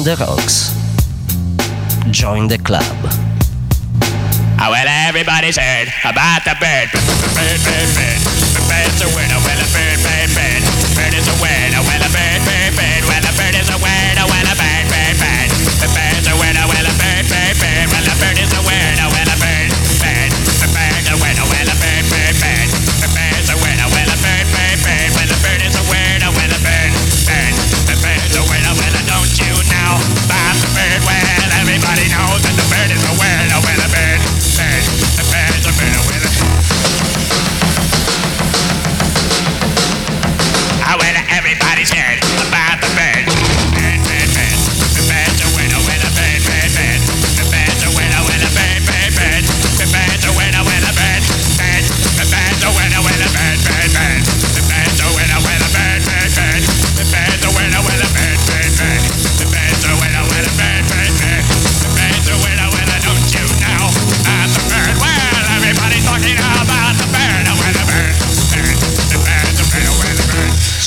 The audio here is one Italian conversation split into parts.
on the rocks. Join the club. Oh, well, everybody's heard about the bird. Bird, bird, bird. Bird's a winner. Well, a bird, bird, bird. Bird is a winner. Ah, well, a bird.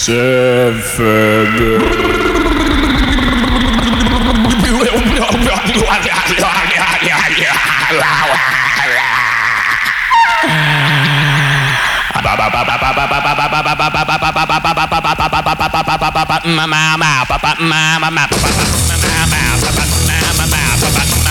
Sevda. Mama, papa, mama, papa, mama, papa, mama, papa, mama, papa,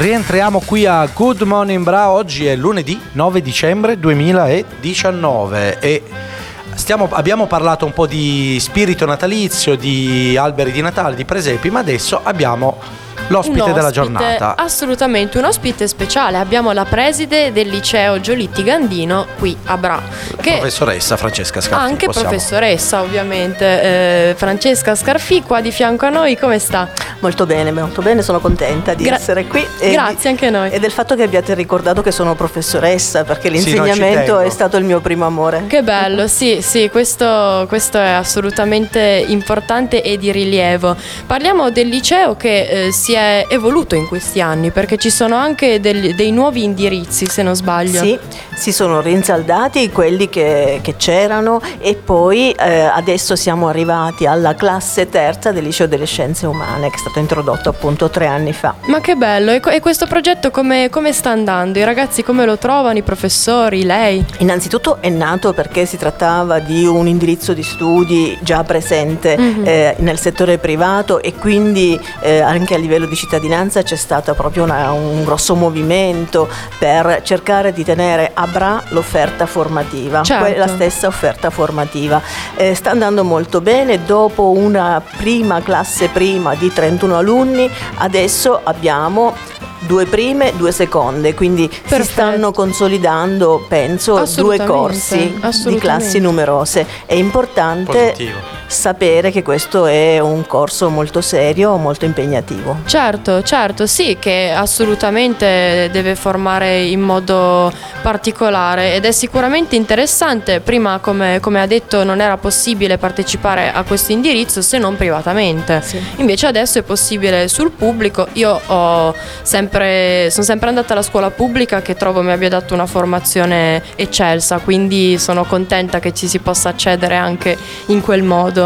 Rientriamo qui a Good Morning Bra, oggi è lunedì 9 dicembre 2019 e stiamo- abbiamo parlato un po' di spirito natalizio, di alberi di Natale, di presepi, ma adesso abbiamo l'ospite Un della ospite, giornata. Assolutamente, un ospite speciale. Abbiamo la preside del liceo Giolitti Gandino qui a Bra. Che Professoressa Francesca Scarfi. anche possiamo- professoressa, ovviamente. Eh, Francesca Scarfi qua di fianco a noi, come sta? Molto bene, molto bene, sono contenta di Gra- essere qui. e Grazie di- anche a noi. E del fatto che abbiate ricordato che sono professoressa, perché Sì, l'insegnamento tengo. è stato il mio primo amore. Che bello, sì, sì, questo, questo è assolutamente importante e di rilievo. Parliamo del liceo che eh, si è evoluto in questi anni, perché ci sono anche del- dei nuovi indirizzi, se non sbaglio. Sì, si sono rinsaldati quelli che, che c'erano e poi eh, adesso siamo arrivati alla classe terza del liceo delle scienze umane che è stato introdotto appunto tre anni fa. Ma che bello, e, e questo progetto come, come sta andando? I ragazzi come lo trovano, i professori, lei? Innanzitutto è nato perché si trattava di un indirizzo di studi già presente Mhm. eh, nel settore privato e quindi eh, anche a livello di cittadinanza c'è stato proprio una- un grosso movimento per cercare di tenere a bra l'offerta formativa, Certo. quella stessa offerta formativa. Eh, sta andando molto bene, dopo una prima classe prima di 31 alunni, adesso abbiamo due prime, due seconde, quindi Perfetto. si stanno consolidando, penso, due corsi di classi numerose. È importante Positivo. Sapere che questo è un corso molto serio, molto impegnativo. Certo, certo, sì, che assolutamente deve formare in modo particolare ed è sicuramente interessante. Prima, come, come ha detto, non era possibile partecipare a questo indirizzo se non privatamente. Sì. Invece adesso è possibile sul pubblico. Io sempre, sono sempre andata alla scuola pubblica che trovo mi abbia dato una formazione eccelsa, quindi sono contenta che ci si possa accedere anche in quel modo.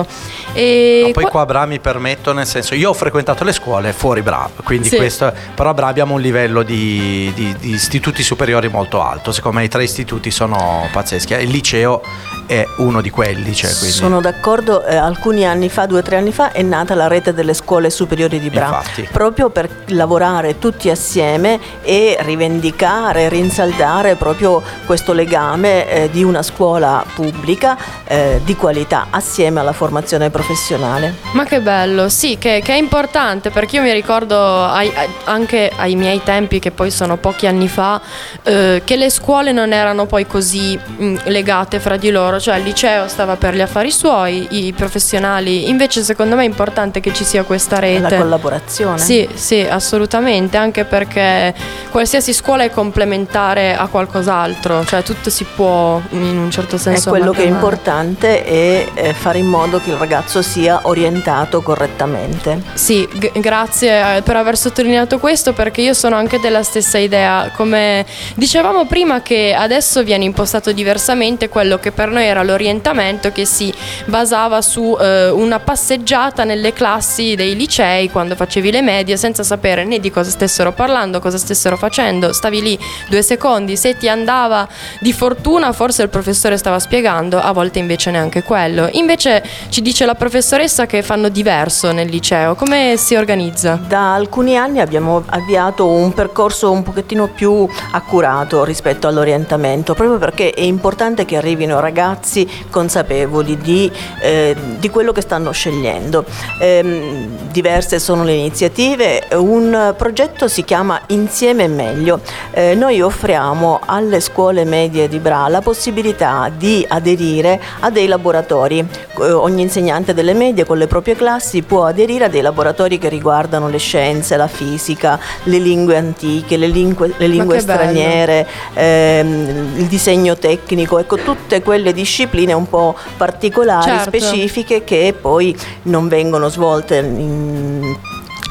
E No, poi qua- qua a Bra mi permetto, nel senso, io ho frequentato le scuole fuori Bra, quindi Sì. questo, però a Bra abbiamo un livello di, di- di istituti superiori molto alto, secondo me i tre istituti sono pazzeschi, e il liceo è uno di quelli. Cioè, quindi, Sono d'accordo, eh, alcuni anni fa, due o tre anni fa, è nata la rete delle scuole superiori di Bra, Infatti. proprio per lavorare tutti assieme e rivendicare, rinsaldare proprio questo legame eh, di una scuola pubblica eh, di qualità assieme alla formazione professionale. Ma che bello, sì, che, che è importante perché io mi ricordo ai- ai- anche ai miei tempi, che poi sono pochi anni fa, eh, che le scuole non erano poi così mh, legate fra di loro, cioè il liceo stava per gli affari suoi, i professionali, invece secondo me è importante che ci sia questa La rete. collaborazione. Sì, sì, assolutamente, anche perché qualsiasi scuola è complementare a qualcos'altro, cioè tutto si può in un certo E senso quello che è importante è eh, fare in modo che il ragazzo sia orientato correttamente. Sì, g- grazie eh, per aver sottolineato questo perché io sono anche della stessa idea. Come dicevamo prima che adesso viene impostato diversamente quello che per noi era l'orientamento che si basava su eh, una passeggiata nelle classi dei licei quando facevi le medie senza sapere né di cosa stessero parlando, cosa stessero facendo. Stavi lì due secondi, se ti andava di fortuna forse il professore stava spiegando, a volte invece neanche quello. Invece ci dice la professoressa che fanno diverso nel liceo, come si organizza? Da alcuni anni abbiamo avviato un percorso un pochettino più accurato rispetto all'orientamento, proprio perché è importante che arrivino ragazzi consapevoli di, eh, di quello che stanno scegliendo. Ehm, diverse sono le iniziative, un progetto si chiama Insieme meglio. Eh, noi offriamo alle scuole medie di Bra la possibilità di aderire a dei laboratori. Eh, ogni insegnante delle medie con le proprie classi può aderire a dei laboratori che riguardano le scienze, la fisica, le lingue antiche, le lingue, le lingue straniere, ehm, il disegno tecnico, ecco tutte quelle discipline un po' particolari, Certo. specifiche che poi non vengono svolte in-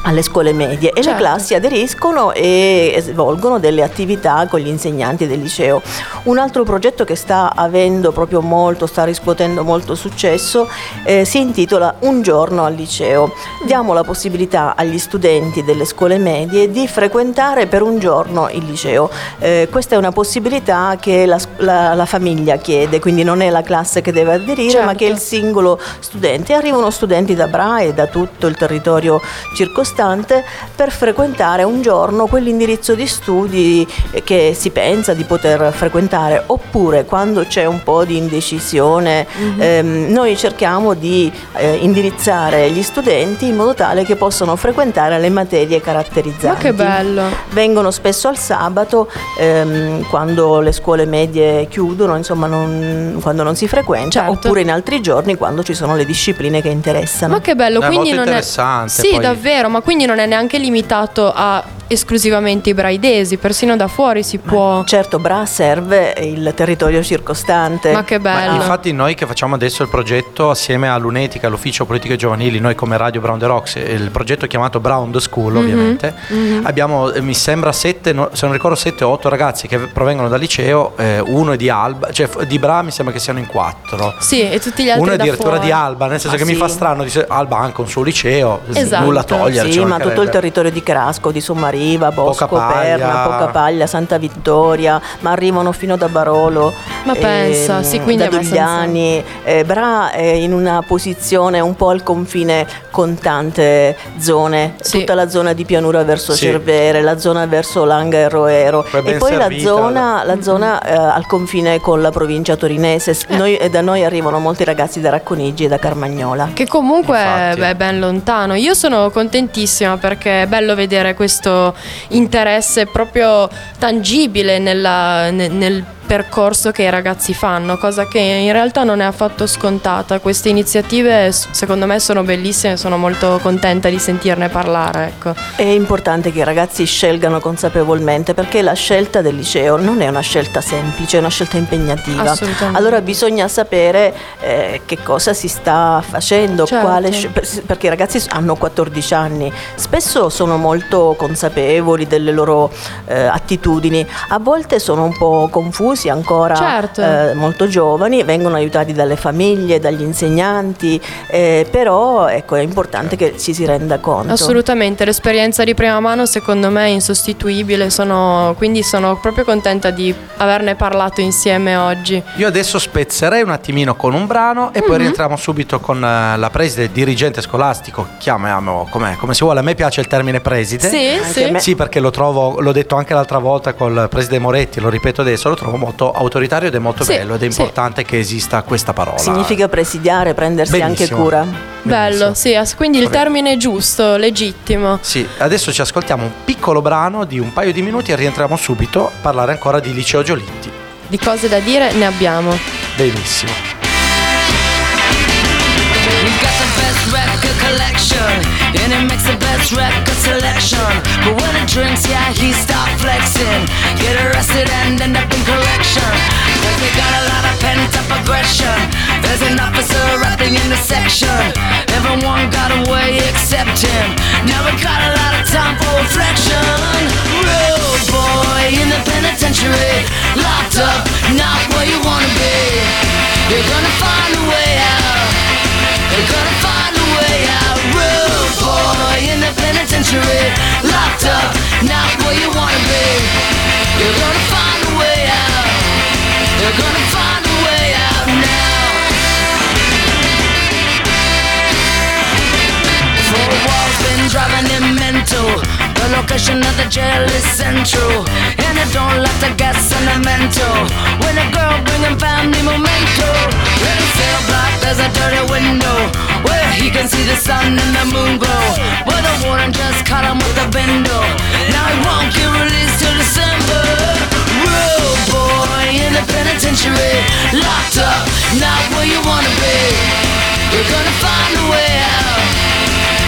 alle scuole medie e le Certo. classi aderiscono e svolgono delle attività con gli insegnanti del liceo. Un altro progetto che sta avendo proprio molto, sta riscuotendo molto successo, eh, si intitola Un giorno al liceo. Diamo la possibilità agli studenti delle scuole medie di frequentare per un giorno il liceo. Eh, questa è una possibilità che la, la- la famiglia chiede, quindi non è la classe che deve aderire, ma Certo. che il singolo studente. Arrivano studenti da Bra e da tutto il territorio circostante per frequentare un giorno quell'indirizzo di studi che si pensa di poter frequentare, oppure quando c'è un po' di indecisione, Mhm. ehm, noi cerchiamo di eh, indirizzare gli studenti in modo tale che possano frequentare le materie caratterizzanti. Ma che bello! Vengono spesso al sabato ehm, quando le scuole medie chiudono, insomma non- quando non si frequenta, Certo. oppure in altri giorni quando ci sono le discipline che interessano. Ma che bello, È quindi molto non è interessante, Sì, poi- davvero, ma quindi non è neanche limitato a esclusivamente i braidesi, persino da fuori si può Certo, Bra serve il territorio circostante. Ma che Ma bello. infatti noi che facciamo adesso il progetto assieme all'Unetica, all'Ufficio Politiche Giovanili, noi come Radio Brown the Rocks, il progetto chiamato Brown the School Mhm, ovviamente, abbiamo eh, mi sembra sette, se non ricordo sette o otto ragazzi che provengono dal liceo, eh, uno è di Alba, cioè di Bra mi sembra che siano in quattro. Sì, e tutti gli altri Uno è addirittura di Alba, nel senso Ah, che mi sì. fa strano, dice Alba ha anche un suo liceo, Esatto. nulla togliere. Sì, ci ma tutto il territorio di Crasco, di Sommariva, Bosco, Pocapaglia. Perna, Pocapaglia, Santa Vittoria, ma arrivano fino da Barolo. Ma pensa, sì, quindi da Dugliani. Eh, Bra è in una posizione un po' al confine con tante zone, Sì. tutta la zona di pianura verso Sì. Cervere, la zona verso Langa e Roero Poi e poi la zona, la zona, eh, al confine con la provincia torinese. S- noi- e da noi arrivano molti ragazzi da Racconigi e da Carmagnola. Che comunque è, Infatti. beh, è ben lontano. Io sono contentissima perché è bello vedere questo interesse proprio tangibile nella- ne- nel percorso che i ragazzi fanno, cosa che in realtà non è affatto scontata. Queste iniziative secondo me sono bellissime, sono molto contenta di sentirne parlare. Ecco. È importante che i ragazzi scelgano consapevolmente perché la scelta del liceo non è una scelta semplice, è una scelta impegnativa. Assolutamente. Allora bisogna sapere eh, che cosa si sta facendo, Certo. quale perché i ragazzi hanno 14 anni, spesso sono molto consapevoli delle loro eh, attitudini, a volte sono un po' confusi ancora Certo. eh, molto giovani, vengono aiutati dalle famiglie, dagli insegnanti, eh, però ecco, è importante che ci si renda conto. Assolutamente, l'esperienza di prima mano secondo me è insostituibile, sono- quindi sono proprio contenta di averne parlato insieme oggi. Io adesso spezzerei un attimino con un brano e Mhm. poi rientriamo subito con eh, la preside, dirigente scolastico, chiamiamo come, come si vuole, a me piace il termine preside. Sì, sì. Sì, perché lo trovo, l'ho detto anche l'altra volta col preside Moretti, lo ripeto adesso, lo trovo molto autoritario ed è molto Sì, bello ed è sì. importante che esista questa parola. Significa presidiare, prendersi anche Benissimo. cura. Bello, Benissimo. sì, quindi il termine è giusto, legittimo. Sì, adesso ci ascoltiamo un piccolo brano di un paio di minuti e rientriamo subito a parlare ancora di Liceo Giolitti. Di cose da dire ne abbiamo. Benissimo. He's got the best record collection, and he makes the best record selection. But when he drinks, yeah, he start flexing. And end up in correction. Cause they got a lot of pent up aggression. There's an officer in the section. Everyone got away except him. Now we got a lot of time for reflection. Rude boy in the penitentiary. Locked up, not where you wanna be. You're gonna find a way out. You're gonna find a way out, rude boy in the penitentiary, locked up, not where you wanna be. You're gonna find a way out. You're gonna find a way out now. Been driving him mental. The location of the jail is central, and don't like to get sentimental. When a girl family in a cell block there's a dirty window where he can see the sun and the moon glow. Not where you wanna be. You're gonna find a way out.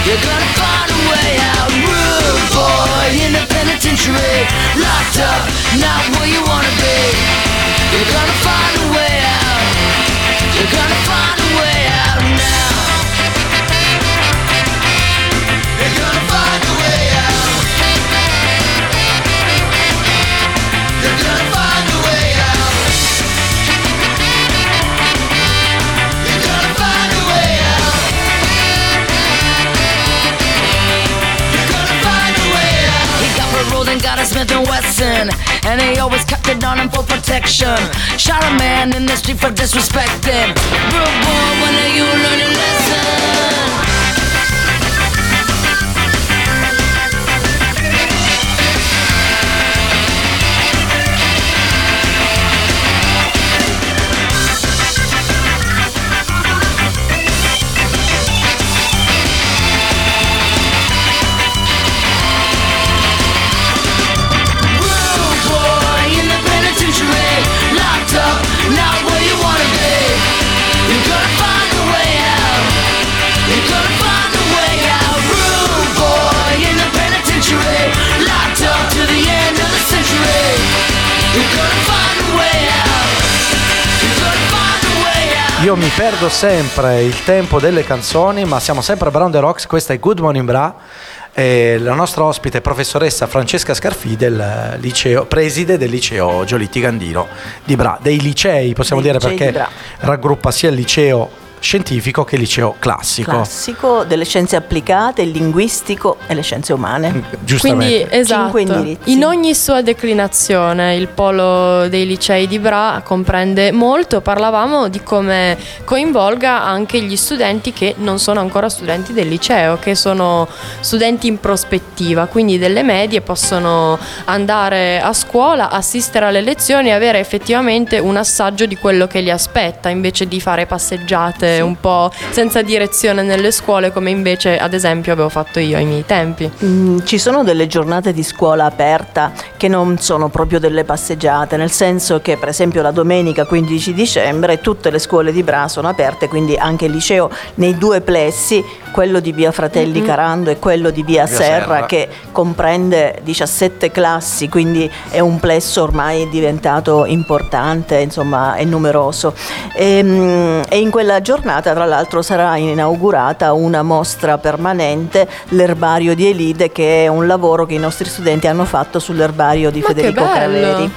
You're gonna find a way out, rude boy in the penitentiary, locked up, not where you wanna be. You're gonna find a way Smith and Wesson, and he always kept it on him for protection. Shot a man in the street for disrespecting. Real boy, when are you Perdo sempre il tempo delle canzoni, ma siamo sempre a Brown the Rocks, questa è Good Morning Bra. E la nostra ospite è professoressa Francesca Scarfi del liceo, preside del liceo Giolitti Gandino di Bra, dei licei possiamo Dei dire licei perché raggruppa sia il liceo scientifico che il liceo classico. Classico delle scienze applicate, il linguistico e le scienze umane. Giustamente. Quindi esatto, in ogni sua declinazione il polo dei licei di Bra comprende molto, parlavamo di come coinvolga anche gli studenti che non sono ancora studenti del liceo, che sono studenti in prospettiva, quindi delle medie possono andare a scuola, assistere alle lezioni e avere effettivamente un assaggio di quello che li aspetta, invece di fare passeggiate un po' senza direzione nelle scuole come invece ad esempio avevo fatto io ai miei tempi. Mm, Ci sono delle giornate di scuola aperta che non sono proprio delle passeggiate, nel senso che per esempio la domenica 15 dicembre tutte le scuole di Bra sono aperte, quindi anche il liceo nei due plessi, quello di via Fratelli Carando e quello di via, Via Serra, Serra. che comprende 17 classi, quindi è un plesso ormai diventato importante, insomma è numeroso. Ehm, E, in quella giornata tra l'altro sarà inaugurata una mostra permanente, l'erbario di Elide, che è un lavoro che i nostri studenti hanno fatto sull'erbario di Ma Federico bello!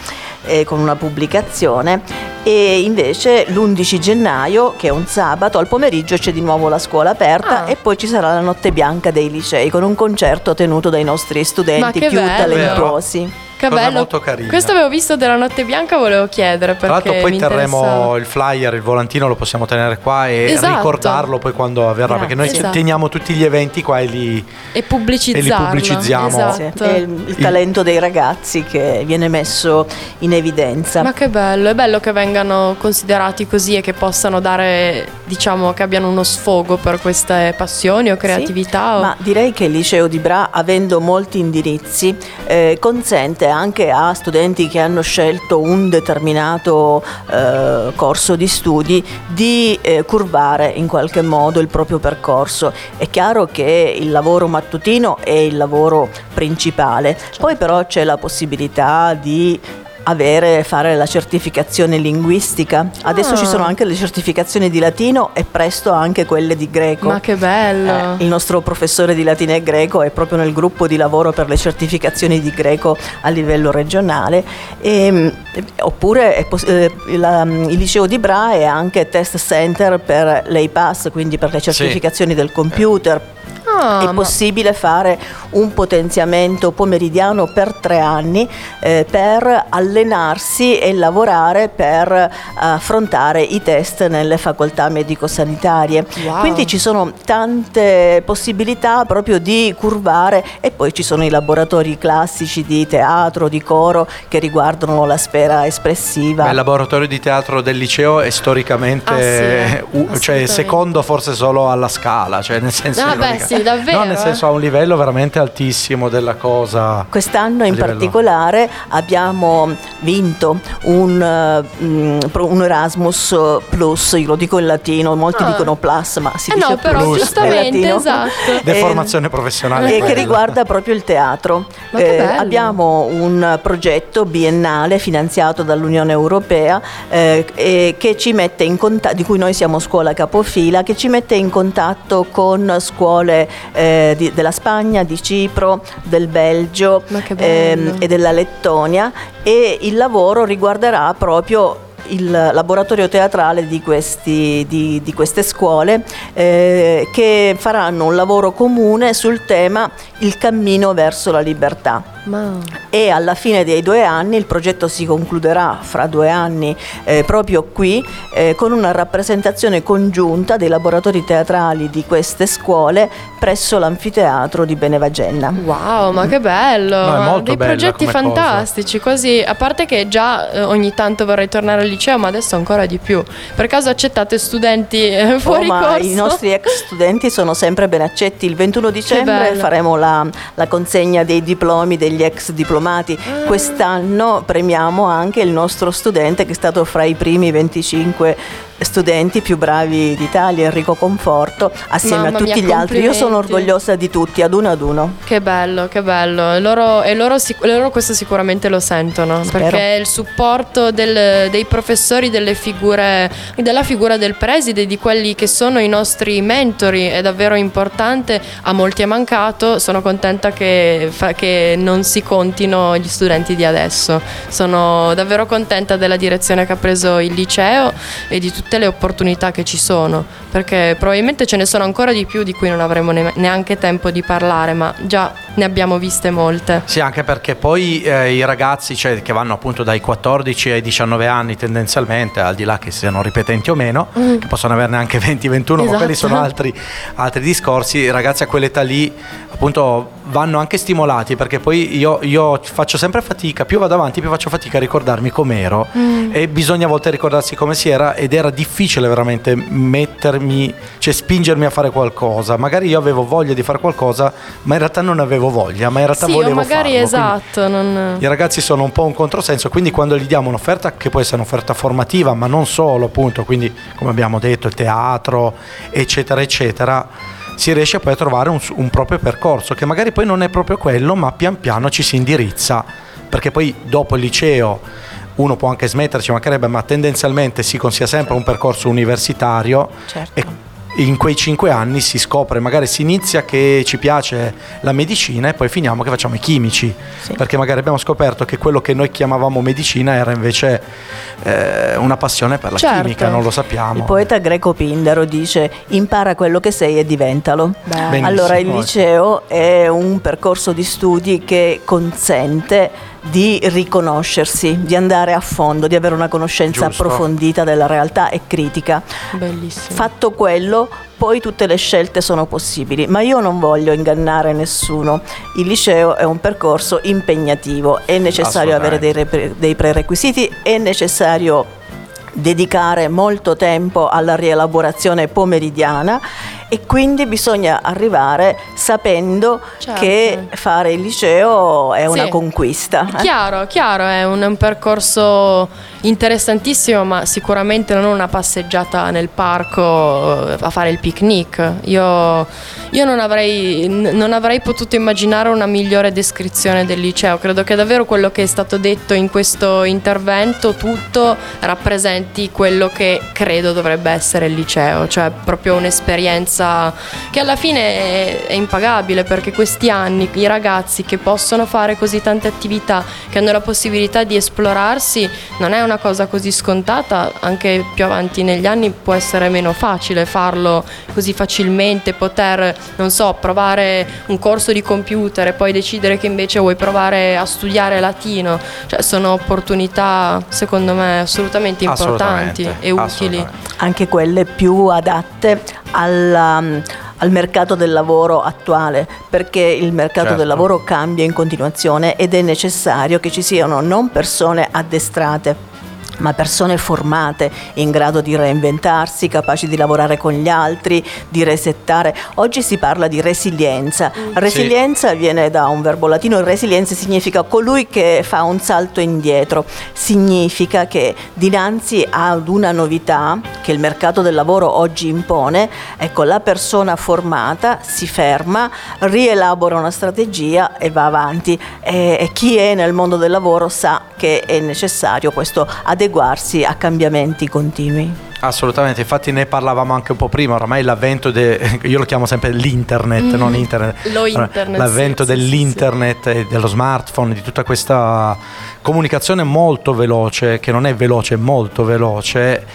Eh, con una pubblicazione e invece l'11 gennaio che è un sabato al pomeriggio c'è di nuovo la scuola aperta Ah. e poi ci sarà la notte bianca dei licei con un concerto tenuto dai nostri studenti più bello! talentuosi Che Cosa bello. molto carina. Questo avevo visto della Notte Bianca, volevo chiedere Tra l'altro poi terremo interessa- il flyer, il volantino lo possiamo tenere qua e Esatto. ricordarlo poi quando avverrà, perché noi Esatto. teniamo tutti gli eventi qua e li... e pubblicizzarlo. pubblicizziamo. Sì, Esatto. è il, il talento dei ragazzi che viene messo in evidenza. Ma che bello, è bello che vengano considerati così e che possano dare, diciamo, che abbiano uno sfogo per queste passioni o creatività. o- Ma direi che il liceo di Bra, avendo molti indirizzi, eh, consente anche a studenti che hanno scelto un determinato eh, corso di studi di eh, curvare in qualche modo il proprio percorso. È chiaro che il lavoro mattutino è il lavoro principale, poi però c'è la possibilità di avere, fare la certificazione linguistica. Adesso Ah. ci sono anche le certificazioni di latino e presto anche quelle di greco. Ma che bello. Eh, il nostro professore di latino e greco è proprio nel gruppo di lavoro per le certificazioni di greco a livello regionale. E, eh, oppure è poss- eh, la- il liceo di Bra è anche test center per l'EIPAS, quindi per le certificazioni del computer. Ah, è possibile fare un potenziamento pomeridiano per tre anni eh, per allenarsi e lavorare per affrontare i test nelle facoltà medico-sanitarie. Wow. Quindi ci sono tante possibilità proprio di curvare e poi ci sono i laboratori classici di teatro, di coro che riguardano la sfera espressiva. Beh, il laboratorio di teatro del liceo è storicamente, Ah, sì, eh, u- cioè secondo forse solo alla scala, cioè nel senso... Ah, beh, sì, davvero, No, nel eh. senso ha un livello veramente altissimo della cosa. Quest'anno a in livello- particolare abbiamo vinto un, eh, mm, un Erasmus Plus, io lo dico in latino, molti Ah. dicono plus, ma si Eh dice no, però plus in giustamente, latino. esatto. Deformazione Eh, professionale E che riguarda proprio il teatro. Ma che bello. abbiamo un progetto biennale finanziato dall'Unione Europea eh, e che ci mette in contatto, di cui noi siamo scuola capofila, che ci mette in contatto con scuole eh, di- della Spagna, di Cipro, del Belgio ehm, e della Lettonia. E il lavoro riguarderà proprio il laboratorio teatrale di, questi- di- di queste scuole eh, che faranno un lavoro comune sul tema il cammino verso la libertà Ma... e alla fine dei due anni il progetto si concluderà fra due anni eh, proprio qui eh, con una rappresentazione congiunta dei laboratori teatrali di queste scuole presso l'anfiteatro di Benevagenna. Wow, ma che bello! No, è molto Dei progetti come cosa. fantastici, così a parte che già eh, ogni tanto vorrei tornare al liceo, ma adesso ancora di più. Per caso accettate studenti eh, Oh, fuori ma corso? i nostri ex studenti sono sempre ben accetti. Il 21 dicembre faremo la, la consegna dei diplomi degli ex diplomati. Quest'anno premiamo anche il nostro studente che è stato fra i primi 25 studenti più bravi d'Italia, Enrico Conforto, assieme Mamma a tutti mia, gli altri. Io sono orgogliosa di tutti, ad uno ad uno. Che bello, che bello. E loro, e loro, loro questo sicuramente lo sentono. Spero. Perché il supporto del- dei professori, delle figure, della figura del preside, di quelli che sono i nostri mentori, è davvero importante. A molti è mancato. Sono contenta che, che non si contino gli studenti di adesso. Sono davvero contenta della direzione che ha preso il liceo e di tutte le opportunità che ci sono. Perché probabilmente ce ne sono ancora di più di cui non avremo ne- neanche tempo di parlare, ma già ne abbiamo viste molte. Sì, anche perché poi eh, i ragazzi cioè, che vanno appunto dai 14 ai 19 anni tendenzialmente, al di là che siano ripetenti o meno, che possono averne anche 20-21, ma Esatto. quelli sono altri, altri discorsi, i ragazzi a quell'età lì appunto vanno anche stimolati perché poi io, io faccio sempre fatica, più vado avanti più faccio fatica a ricordarmi com'ero e bisogna a volte ricordarsi come si era ed era difficile veramente mettermi, cioè spingermi a fare qualcosa, magari io avevo voglia di fare qualcosa ma in realtà non avevo voglia, ma in realtà Sì, volevo magari farlo, esatto. Non... i ragazzi sono un po' un controsenso, quindi quando gli diamo un'offerta che può essere un'offerta formativa, ma non solo, appunto, quindi come abbiamo detto, il teatro, eccetera, eccetera, si riesce poi a trovare un, un proprio percorso, che magari poi non è proprio quello, ma pian piano ci si indirizza, perché poi dopo il liceo uno può anche smetterci, magari, ma tendenzialmente si consiglia sempre un percorso universitario Certo. e in quei cinque anni si scopre, magari si inizia che ci piace la medicina e poi finiamo che facciamo i chimici, Sì. perché magari abbiamo scoperto che quello che noi chiamavamo medicina era invece eh, una passione per la Certo. chimica, non lo sappiamo. Il poeta greco Pindaro dice impara quello che sei e diventalo. Allora il liceo è un percorso di studi che consente di riconoscersi, di andare a fondo, di avere una conoscenza Giusto. approfondita della realtà e critica. Bellissimo. Fatto quello, poi tutte le scelte sono possibili, ma io non voglio ingannare nessuno. Il liceo è un percorso impegnativo, è necessario avere dei, repre- dei prerequisiti, è necessario dedicare molto tempo alla rielaborazione pomeridiana e quindi bisogna arrivare sapendo Certo. che fare il liceo è una Sì. conquista. eh. Chiaro, chiaro, è un, un percorso interessantissimo, ma sicuramente non una passeggiata nel parco eh, a fare il picnic. Io, io non, avrei, non avrei potuto immaginare una migliore descrizione del liceo. Credo che davvero quello che è stato detto in questo intervento, tutto rappresenti quello che credo dovrebbe essere il liceo, cioè proprio un'esperienza che alla fine è, è impagabile perché questi anni i ragazzi che possono fare così tante attività, che hanno la possibilità di esplorarsi, non è una cosa così scontata, anche più avanti negli anni può essere meno facile farlo così facilmente, poter, non so, provare un corso di computer e poi decidere che invece vuoi provare a studiare latino, cioè sono opportunità secondo me assolutamente importanti Assolutamente, e utili. assolutamente. anche quelle più adatte alla- al mercato del lavoro attuale, perché il mercato Certo. del lavoro cambia in continuazione ed è necessario che ci siano non persone addestrate ma persone formate in grado di reinventarsi, capaci di lavorare con gli altri, di resettare. Oggi si parla di resilienza. Resilienza viene da un verbo latino, resilienza significa colui che fa un salto indietro, significa che dinanzi ad una novità che il mercato del lavoro oggi impone, ecco la persona formata si ferma, rielabora una strategia e va avanti e, e chi è nel mondo del lavoro sa che è necessario questo adeguarsi a cambiamenti continui. Assolutamente, infatti ne parlavamo anche un po' prima, oramai l'avvento, de- io lo chiamo sempre l'internet, non internet, Lo internet, l'avvento sì, sì, dell'internet e dello smartphone, di tutta questa comunicazione molto veloce, che non è veloce, è molto veloce,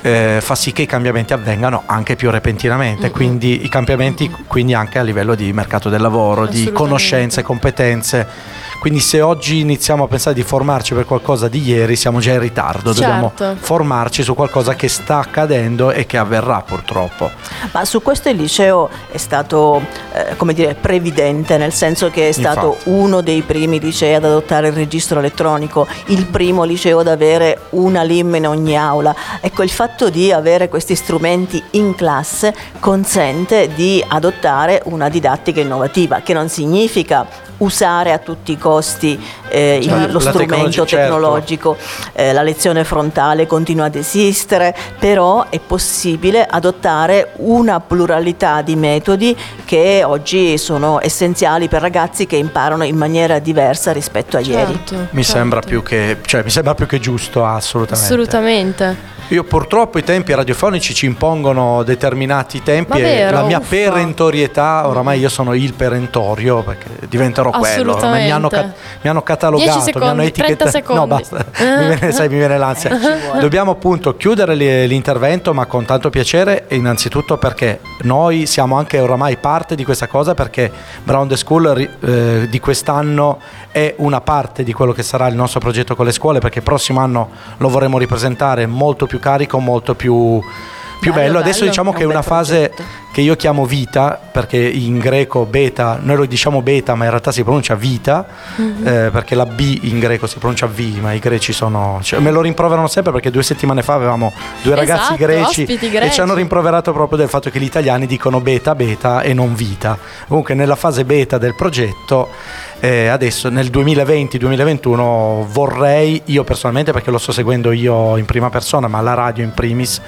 eh, fa sì che i cambiamenti avvengano anche più repentinamente, quindi i cambiamenti quindi anche a livello di mercato del lavoro, di conoscenze, competenze. Quindi se oggi iniziamo a pensare di formarci per qualcosa di ieri, siamo già in ritardo, dobbiamo Certo. formarci su qualcosa che sta accadendo e che avverrà purtroppo. Ma su questo il liceo è stato, eh, come dire, previdente, nel senso che è stato Infatti. uno dei primi licei ad adottare il registro elettronico, il primo liceo ad avere una LIM in ogni aula. Ecco, il fatto di avere questi strumenti in classe consente di adottare una didattica innovativa, che non significa usare a tutti i costi eh, il- Certo. lo strumento certo. tecnologico, eh, la lezione frontale continua ad esistere, però è possibile adottare una pluralità di metodi che oggi sono essenziali per ragazzi che imparano in maniera diversa rispetto a ieri. Certo, Mi, certo. sembra più che, cioè, mi sembra più che giusto, assolutamente. Assolutamente. Io purtroppo i tempi radiofonici ci impongono determinati tempi Ma e vero, la mia uffa. perentorietà, oramai io sono il perentorio perché diventerò quello. Mi hanno, mi hanno catalogato, 10 mi secondi, hanno 30 etichettato. secondi. No, basta. mi viene, sai, mi viene l'ansia. Dobbiamo appunto chiudere li- l'intervento, ma con tanto piacere, innanzitutto perché noi siamo anche oramai parte di questa cosa perché Brown the School eh, di quest'anno è una parte di quello che sarà il nostro progetto con le scuole perché il prossimo anno lo vorremmo ripresentare molto più carico, molto più, più bello. Bello, Adesso bello, diciamo che è un una fase progetto. che io chiamo vita perché in greco beta, noi lo diciamo beta ma in realtà si pronuncia vita Mhm. eh, perché la B in greco si pronuncia V ma i greci sono... cioè, me lo rimproverano sempre perché due settimane fa avevamo due ragazzi Esatto, greci ospiti e greci. ci hanno rimproverato proprio del fatto che gli italiani dicono beta beta e non vita. Comunque nella fase beta del progetto eh, adesso nel 2020-2021 vorrei io personalmente perché lo sto seguendo io in prima persona ma la radio in primis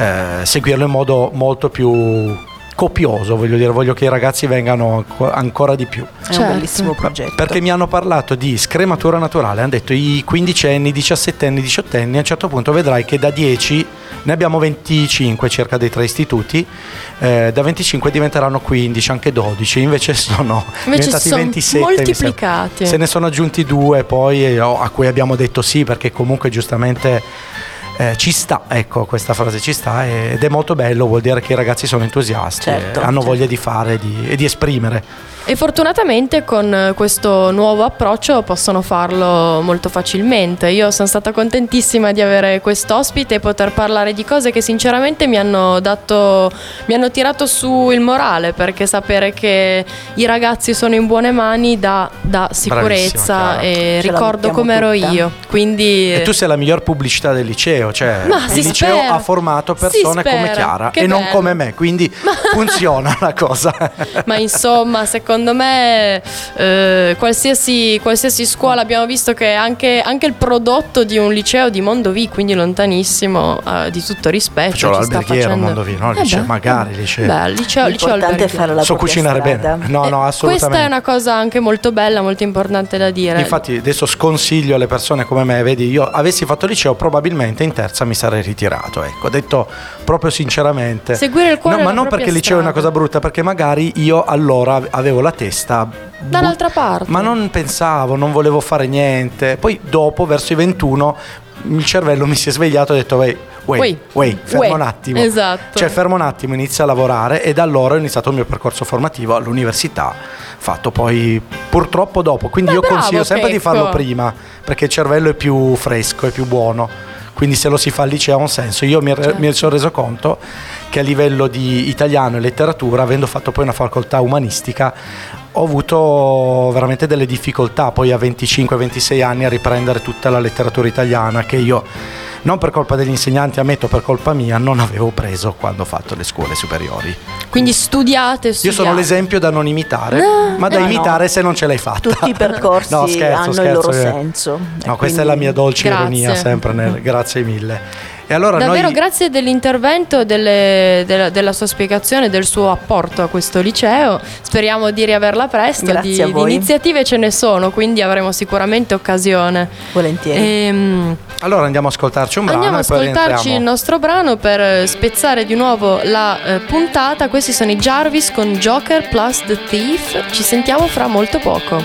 eh, seguirlo in modo molto più copioso voglio dire voglio che i ragazzi vengano anco- ancora di più È Certo. un bellissimo progetto. perché mi hanno parlato di scrematura naturale, hanno detto i quindicenni, i diciassettenni, i diciottenni, a un certo punto vedrai che da 10 ne abbiamo 25 circa dei tre istituti, eh, da 25 diventeranno 15, anche 12, invece sono Invece diventati sono 27. mi sembra. moltiplicati. Se ne sono aggiunti due poi eh, a cui abbiamo detto sì perché comunque giustamente eh, ci sta, ecco questa frase ci sta ed è molto bello, vuol dire che i ragazzi sono entusiasti, Certo, hanno certo. voglia di fare di- e di esprimere. E fortunatamente con eh, questo nuovo approccio possono farlo molto facilmente. Io sono stata contentissima di avere quest'ospite e poter parlare di cose che sinceramente mi hanno dato, mi hanno tirato su il morale, perché sapere che i ragazzi sono in buone mani dà, dà sicurezza e Ce ricordo come ero io. Quindi E tu sei la miglior pubblicità del liceo, cioè Ma il liceo spera. ha formato persone come. Chiara Che e non bello. come me, quindi funziona la cosa. Ma insomma, secondo me, eh, qualsiasi, qualsiasi scuola abbiamo visto che anche, anche il prodotto di un liceo di Mondovì, quindi lontanissimo, eh, di tutto rispetto. Sta l'alberghiero a facendo- Mondovì, no? Il Eh liceo, beh, magari, eh, il liceo. Beh, liceo, liceo è fare la so cucinare strada. bene. No, no, Eh, assolutamente. Questa è una cosa anche molto bella, molto importante da dire. Infatti adesso sconsiglio alle persone come me, vedi, io avessi fatto liceo probabilmente in terza mi sarei ritirato, ecco, detto proprio sinceramente. Seguire il cuore No, ma non perché il liceo è una cosa brutta, perché magari io allora avevo la testa Dall'altra parte. Ma non pensavo, non volevo fare niente. Poi dopo, verso i 21, il cervello mi si è svegliato e ho detto, wait, wait, Wait. fermo Wait. un attimo. Esatto. Cioè, fermo un attimo, inizia a lavorare e da allora ho iniziato il mio percorso formativo all'università, fatto poi purtroppo dopo. Quindi Ma io bravo, consiglio sempre di Checco. farlo prima, perché il cervello è più fresco, è più buono. Quindi se lo si fa al liceo ha un senso. Io mi, Certo. mi sono reso conto che a livello di italiano e letteratura, avendo fatto poi una facoltà umanistica, ho avuto veramente delle difficoltà poi a 25-26 anni a riprendere tutta la letteratura italiana che io, non per colpa degli insegnanti, ammetto per colpa mia, non avevo preso quando ho fatto le scuole superiori. Quindi studiate, Io studiate. sono l'esempio da non imitare, No, ma da no, no. imitare se non ce l'hai fatta. Tutti i percorsi No, scherzo, hanno il scherzo, loro eh. senso. No, questa è la quindi- mia dolce Grazie. ironia, sempre nel grazie mille. E allora Davvero noi grazie dell'intervento, delle- della, della sua spiegazione, del suo apporto a questo liceo. Speriamo di riaverla presto. Di, a di iniziative ce ne sono, quindi avremo sicuramente occasione. Volentieri. Ehm, allora andiamo a ascoltarci un brano andiamo a e poi ascoltarci il nostro brano per eh, spezzare di nuovo la eh, puntata. Questi sono i Jarvis con Joker plus The Thief. Ci sentiamo fra molto poco.